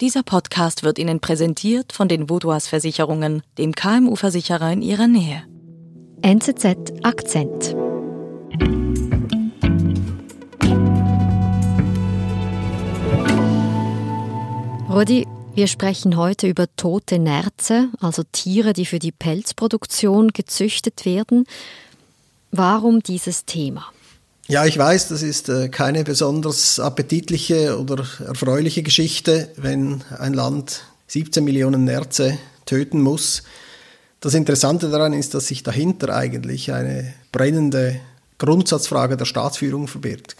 Dieser Podcast wird Ihnen präsentiert von den Vodouas Versicherungen, dem KMU-Versicherer in Ihrer Nähe. NZZ Akzent. Rudi, wir sprechen heute über tote Nerze, also Tiere, die für die Pelzproduktion gezüchtet werden. Warum dieses Thema? Ja, ich weiß, das ist äh, keine besonders appetitliche oder erfreuliche Geschichte, wenn ein Land 17 Millionen Nerze töten muss. Das Interessante daran ist, dass sich dahinter eigentlich eine brennende Grundsatzfrage der Staatsführung verbirgt.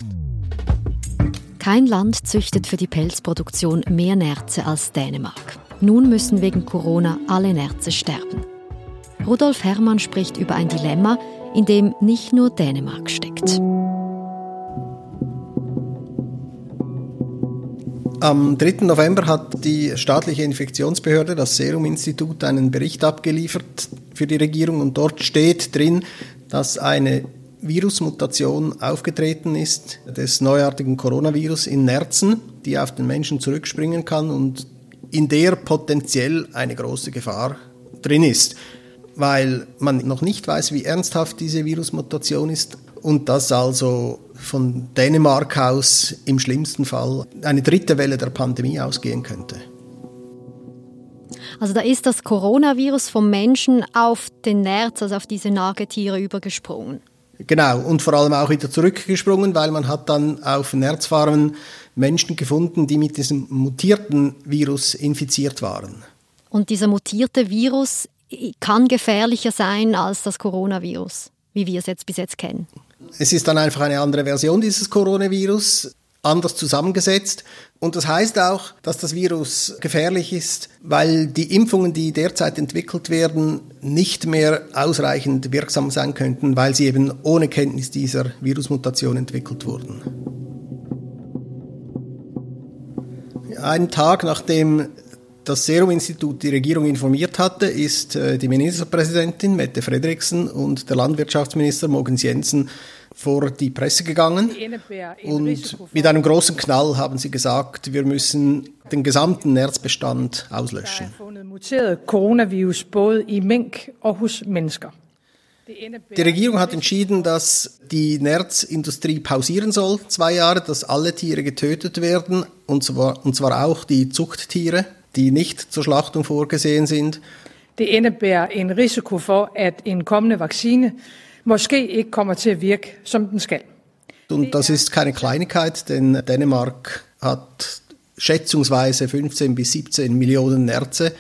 Kein Land züchtet für die Pelzproduktion mehr Nerze als Dänemark. Nun müssen wegen Corona alle Nerze sterben. Rudolf Herrmann spricht über ein Dilemma, in dem nicht nur Dänemark steckt. Am 3. November hat die staatliche Infektionsbehörde, das Serum-Institut, einen Bericht abgeliefert für die Regierung und dort steht drin, dass eine Virusmutation aufgetreten ist des neuartigen Coronavirus in Nerzen, die auf den Menschen zurückspringen kann und in der potenziell eine große Gefahr drin ist, weil man noch nicht weiß, wie ernsthaft diese Virusmutation ist und dass also von Dänemark aus im schlimmsten Fall eine dritte Welle der Pandemie ausgehen könnte. Also da ist das Coronavirus vom Menschen auf den Nerz, also auf diese Nagetiere übergesprungen. Genau, und vor allem auch wieder zurückgesprungen, weil man hat dann auf Nerzfarmen Menschen gefunden, die mit diesem mutierten Virus infiziert waren. Und dieser mutierte Virus kann gefährlicher sein als das Coronavirus, wie wir es jetzt bis jetzt kennen. Es ist dann einfach eine andere Version dieses Coronavirus, anders zusammengesetzt. Und das heißt auch, dass das Virus gefährlich ist, weil die Impfungen, die derzeit entwickelt werden, nicht mehr ausreichend wirksam sein könnten, weil sie eben ohne Kenntnis dieser Virusmutation entwickelt wurden. Einen Tag nachdem das Serum-Institut die Regierung informiert hatte, ist äh, die Ministerpräsidentin Mette Frederiksen und der Landwirtschaftsminister Mogens Jensen vor die Presse gegangen und mit einem großen Knall haben sie gesagt, wir müssen den gesamten Nerzbestand auslöschen. Coronavirus Die Regierung hat entschieden, dass die Nerzindustrie pausieren soll, zwei Jahre, dass alle Tiere getötet werden, und zwar, und zwar auch die Zuchttiere, die nicht zur Schlachtung vorgesehen sind. Det indebærer en risiko for, at en kommende vaccine måske ikke kommer til at virke, som den skal. Und das ist keine Kleinigkeit, denn Dänemark hat schätzungsweise 15 bis 17 Millionen Nerze.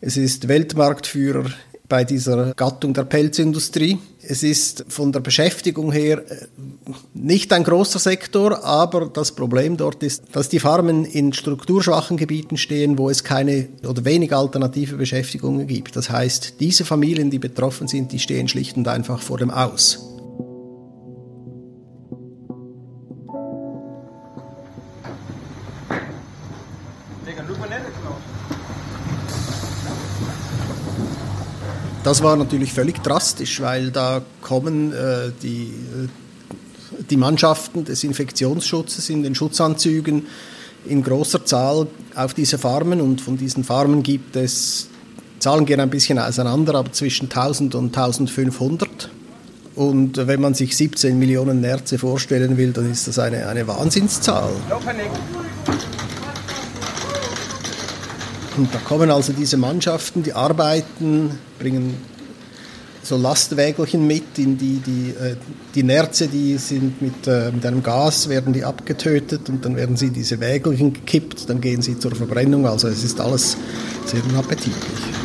Es ist Weltmarktführer bei dieser Gattung der Pelzindustrie. Es ist von der Beschäftigung her äh, nicht ein großer Sektor, aber das Problem dort ist, dass die Farmen in strukturschwachen Gebieten stehen, wo es keine oder wenig alternative Beschäftigungen gibt. Das heißt, diese Familien, die betroffen sind, die stehen schlicht und einfach vor dem Aus. Das war natürlich völlig drastisch, weil da kommen äh, die, äh, die Mannschaften des Infektionsschutzes in den Schutzanzügen in großer Zahl auf diese Farmen und von diesen Farmen gibt es, Zahlen gehen ein bisschen auseinander, aber zwischen 1000 und 1500. Und wenn man sich 17 Millionen Nerze vorstellen will, dann ist das eine, eine Wahnsinnszahl. Und da kommen also diese Mannschaften, die arbeiten, bringen so Lastwägelchen mit, in die, die, äh, die Nerze, die sind mit, äh, mit einem Gas, werden die abgetötet und dann werden sie diese Wägelchen gekippt, dann gehen sie zur Verbrennung, also es ist alles sehr unappetitlich.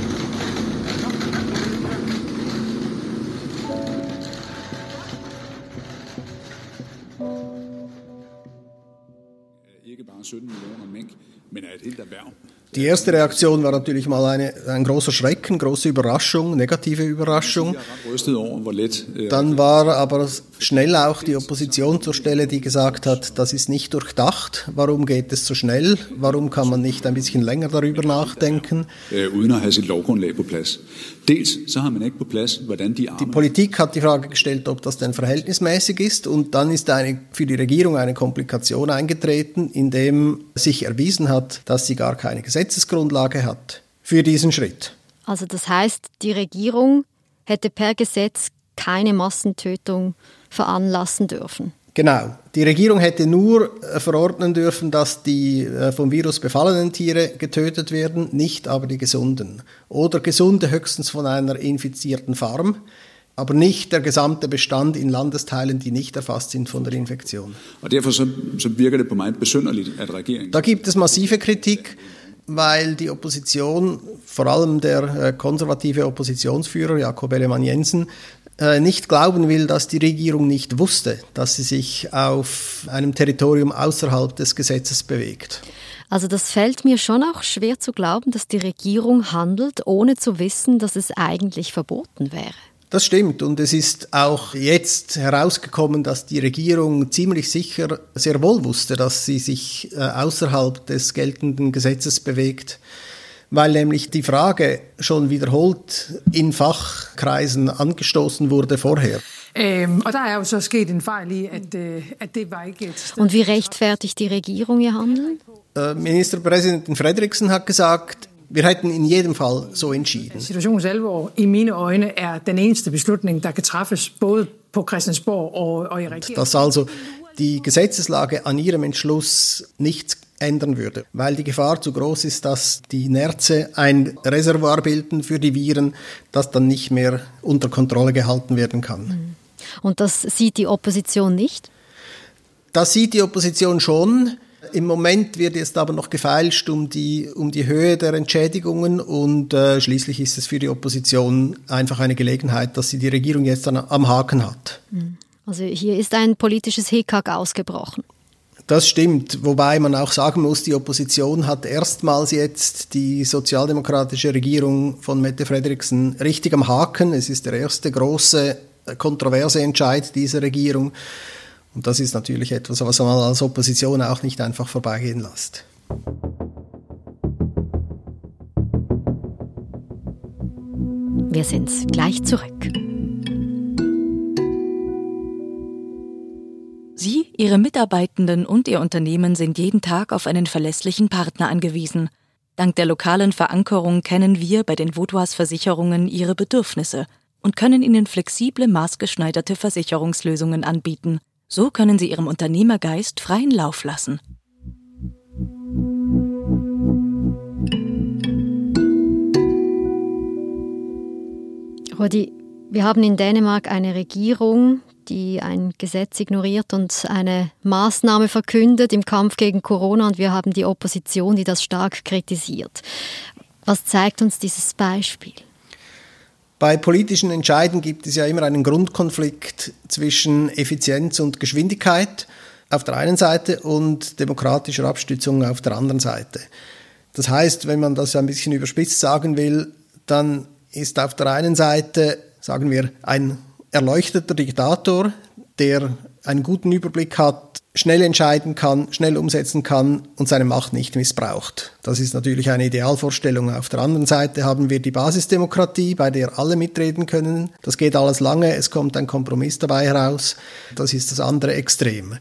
Die erste Reaktion war natürlich mal eine, ein großer Schrecken, große Überraschung, negative Überraschung. Dann war aber schnell auch die Opposition zur Stelle, die gesagt hat, das ist nicht durchdacht. Warum geht es so schnell? Warum kann man nicht ein bisschen länger darüber nachdenken? Die Politik hat die Frage gestellt, ob das denn verhältnismäßig ist. Und dann ist eine, für die Regierung eine Komplikation eingetreten, indem sich erwiesen hat, dass sie gar keine Gesetzesgrundlage hat für diesen Schritt. Also das heißt, die Regierung hätte per Gesetz keine Massentötung veranlassen dürfen. Genau. Die Regierung hätte nur äh, verordnen dürfen, dass die äh, vom Virus befallenen Tiere getötet werden, nicht aber die gesunden. Oder gesunde höchstens von einer infizierten Farm, aber nicht der gesamte Bestand in Landesteilen, die nicht erfasst sind von der Infektion. Da gibt es massive Kritik, weil die Opposition, vor allem der äh, konservative Oppositionsführer Jakob Ellemann Jensen, äh, nicht glauben will, dass die Regierung nicht wusste, dass sie sich auf einem Territorium außerhalb des Gesetzes bewegt. Also das fällt mir schon auch schwer zu glauben, dass die Regierung handelt, ohne zu wissen, dass es eigentlich verboten wäre. Das stimmt und es ist auch jetzt herausgekommen, dass die Regierung ziemlich sicher sehr wohl wusste, dass sie sich äh, außerhalb des geltenden Gesetzes bewegt weil nämlich die Frage schon wiederholt in Fachkreisen angestoßen wurde vorher. Ähm, Und wie rechtfertigt die Regierung ihr Handeln? Äh, Ministerpräsidentin Frederiksen hat gesagt, wir hätten in jedem Fall so entschieden. Situationen selber in meinen Augen er den eneste Beslutning, kan træffes både på Christiansborg og i regeringen. Dass also die Gesetzeslage an ihrem Entschluss nichts ändern würde, weil die Gefahr zu groß ist, dass die Nerze ein Reservoir bilden für die Viren, das dann nicht mehr unter Kontrolle gehalten werden kann. Mhm. Und das sieht die Opposition nicht? Das sieht die Opposition schon. Im Moment wird jetzt aber noch gefeilscht um die, um die Höhe der Entschädigungen und äh, schließlich ist es für die Opposition einfach eine Gelegenheit, dass sie die Regierung jetzt an, am Haken hat. Mhm. Also hier ist ein politisches Hickhack ausgebrochen. Das stimmt, wobei man auch sagen muss, die Opposition hat erstmals jetzt die sozialdemokratische Regierung von Mette Frederiksen richtig am Haken. Es ist der erste große äh, kontroverse Entscheid dieser Regierung. Und das ist natürlich etwas, was man als Opposition auch nicht einfach vorbeigehen lässt. Wir sind gleich zurück. Ihre Mitarbeitenden und Ihr Unternehmen sind jeden Tag auf einen verlässlichen Partner angewiesen. Dank der lokalen Verankerung kennen wir bei den Vaudois Versicherungen Ihre Bedürfnisse und können Ihnen flexible, maßgeschneiderte Versicherungslösungen anbieten. So können Sie Ihrem Unternehmergeist freien Lauf lassen. Rudi, wir haben in Dänemark eine Regierung, die ein Gesetz ignoriert und eine Maßnahme verkündet im Kampf gegen Corona und wir haben die Opposition, die das stark kritisiert. Was zeigt uns dieses Beispiel? Bei politischen Entscheiden gibt es ja immer einen Grundkonflikt zwischen Effizienz und Geschwindigkeit auf der einen Seite und demokratischer Abstützung auf der anderen Seite. Das heißt, wenn man das ein bisschen überspitzt sagen will, dann ist auf der einen Seite, sagen wir, ein erleuchteter Diktator, der einen guten Überblick hat, schnell entscheiden kann, schnell umsetzen kann und seine Macht nicht missbraucht. Das ist natürlich eine Idealvorstellung. Auf der anderen Seite haben wir die Basisdemokratie, bei der alle mitreden können. Das geht alles lange, es kommt ein Kompromiss dabei heraus. Das ist das andere Extrem.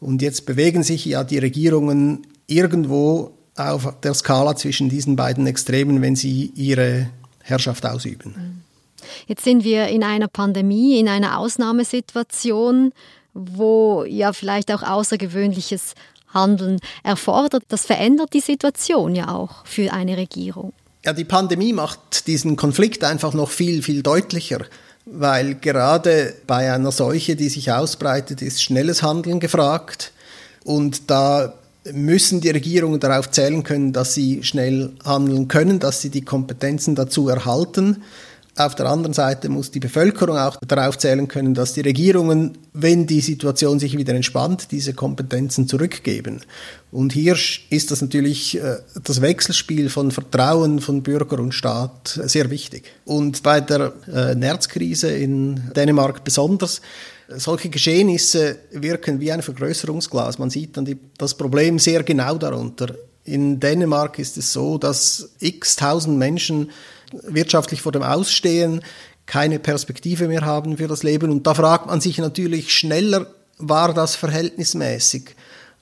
Und jetzt bewegen sich ja die Regierungen irgendwo auf der Skala zwischen diesen beiden Extremen, wenn sie ihre Herrschaft ausüben. Jetzt sind wir in einer Pandemie, in einer Ausnahmesituation, wo ja vielleicht auch außergewöhnliches Handeln erfordert. Das verändert die Situation ja auch für eine Regierung. Ja, die Pandemie macht diesen Konflikt einfach noch viel, viel deutlicher, weil gerade bei einer Seuche, die sich ausbreitet, ist schnelles Handeln gefragt. Und da müssen die Regierungen darauf zählen können, dass sie schnell handeln können, dass sie die Kompetenzen dazu erhalten. Auf der anderen Seite muss die Bevölkerung auch darauf zählen können, dass die Regierungen, wenn die Situation sich wieder entspannt, diese Kompetenzen zurückgeben. Und hier ist das natürlich äh, das Wechselspiel von Vertrauen von Bürger und Staat sehr wichtig. Und bei der äh, Nerzkrise in Dänemark besonders, solche Geschehnisse wirken wie ein Vergrößerungsglas. Man sieht dann die, das Problem sehr genau darunter. In Dänemark ist es so, dass x tausend Menschen wirtschaftlich vor dem Ausstehen, keine Perspektive mehr haben für das Leben. Und da fragt man sich natürlich schneller, war das verhältnismäßig?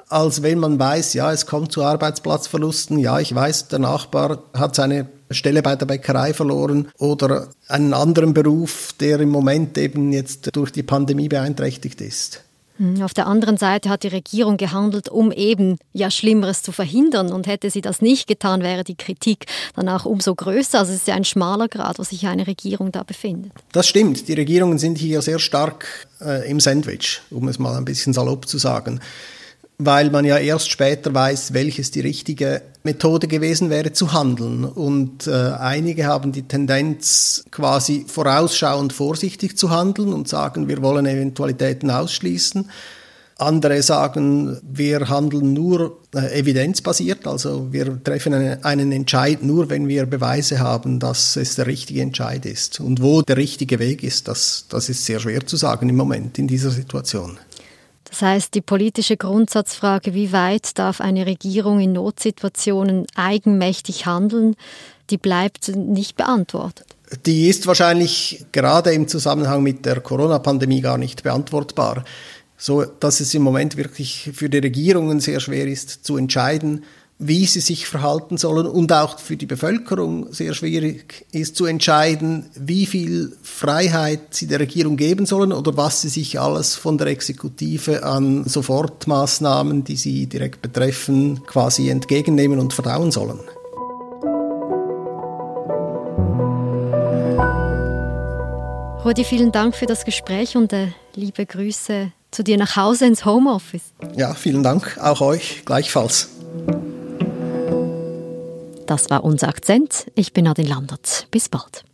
als wenn man weiß, ja, es kommt zu Arbeitsplatzverlusten, ja, ich weiß, der Nachbar hat seine Stelle bei der Bäckerei verloren oder einen anderen Beruf, der im Moment eben jetzt durch die Pandemie beeinträchtigt ist. Hm, auf der anderen Seite hat die Regierung gehandelt, um eben ja Schlimmeres zu verhindern. Und hätte sie das nicht getan, wäre die Kritik dann auch umso größer. Also es ist ja ein schmaler Grad, wo sich eine Regierung da befindet. Das stimmt. Die Regierungen sind hier sehr stark äh, im Sandwich, um es mal ein bisschen salopp zu sagen weil man ja erst später weiß, welches die richtige Methode gewesen wäre zu handeln. Und äh, einige haben die Tendenz, quasi vorausschauend vorsichtig zu handeln und sagen, wir wollen Eventualitäten ausschließen. Andere sagen, wir handeln nur äh, evidenzbasiert, also wir treffen eine, einen Entscheid nur, wenn wir Beweise haben, dass es der richtige Entscheid ist. Und wo der richtige Weg ist, das, das ist sehr schwer zu sagen im Moment in dieser Situation. Das heißt, die politische Grundsatzfrage, wie weit darf eine Regierung in Notsituationen eigenmächtig handeln, die bleibt nicht beantwortet. Die ist wahrscheinlich gerade im Zusammenhang mit der Corona-Pandemie gar nicht beantwortbar, so dass es im Moment wirklich für die Regierungen sehr schwer ist zu entscheiden, wie sie sich verhalten sollen und auch für die Bevölkerung sehr schwierig ist zu entscheiden, wie viel Freiheit sie der Regierung geben sollen oder was sie sich alles von der Exekutive an Sofortmaßnahmen, die sie direkt betreffen, quasi entgegennehmen und verdauen sollen. Rudi, vielen Dank für das Gespräch und äh, liebe Grüße zu dir nach Hause ins Homeoffice. Ja, vielen Dank, auch euch gleichfalls. Das war unser Akzent. Ich bin Nadine Landert. Bis bald.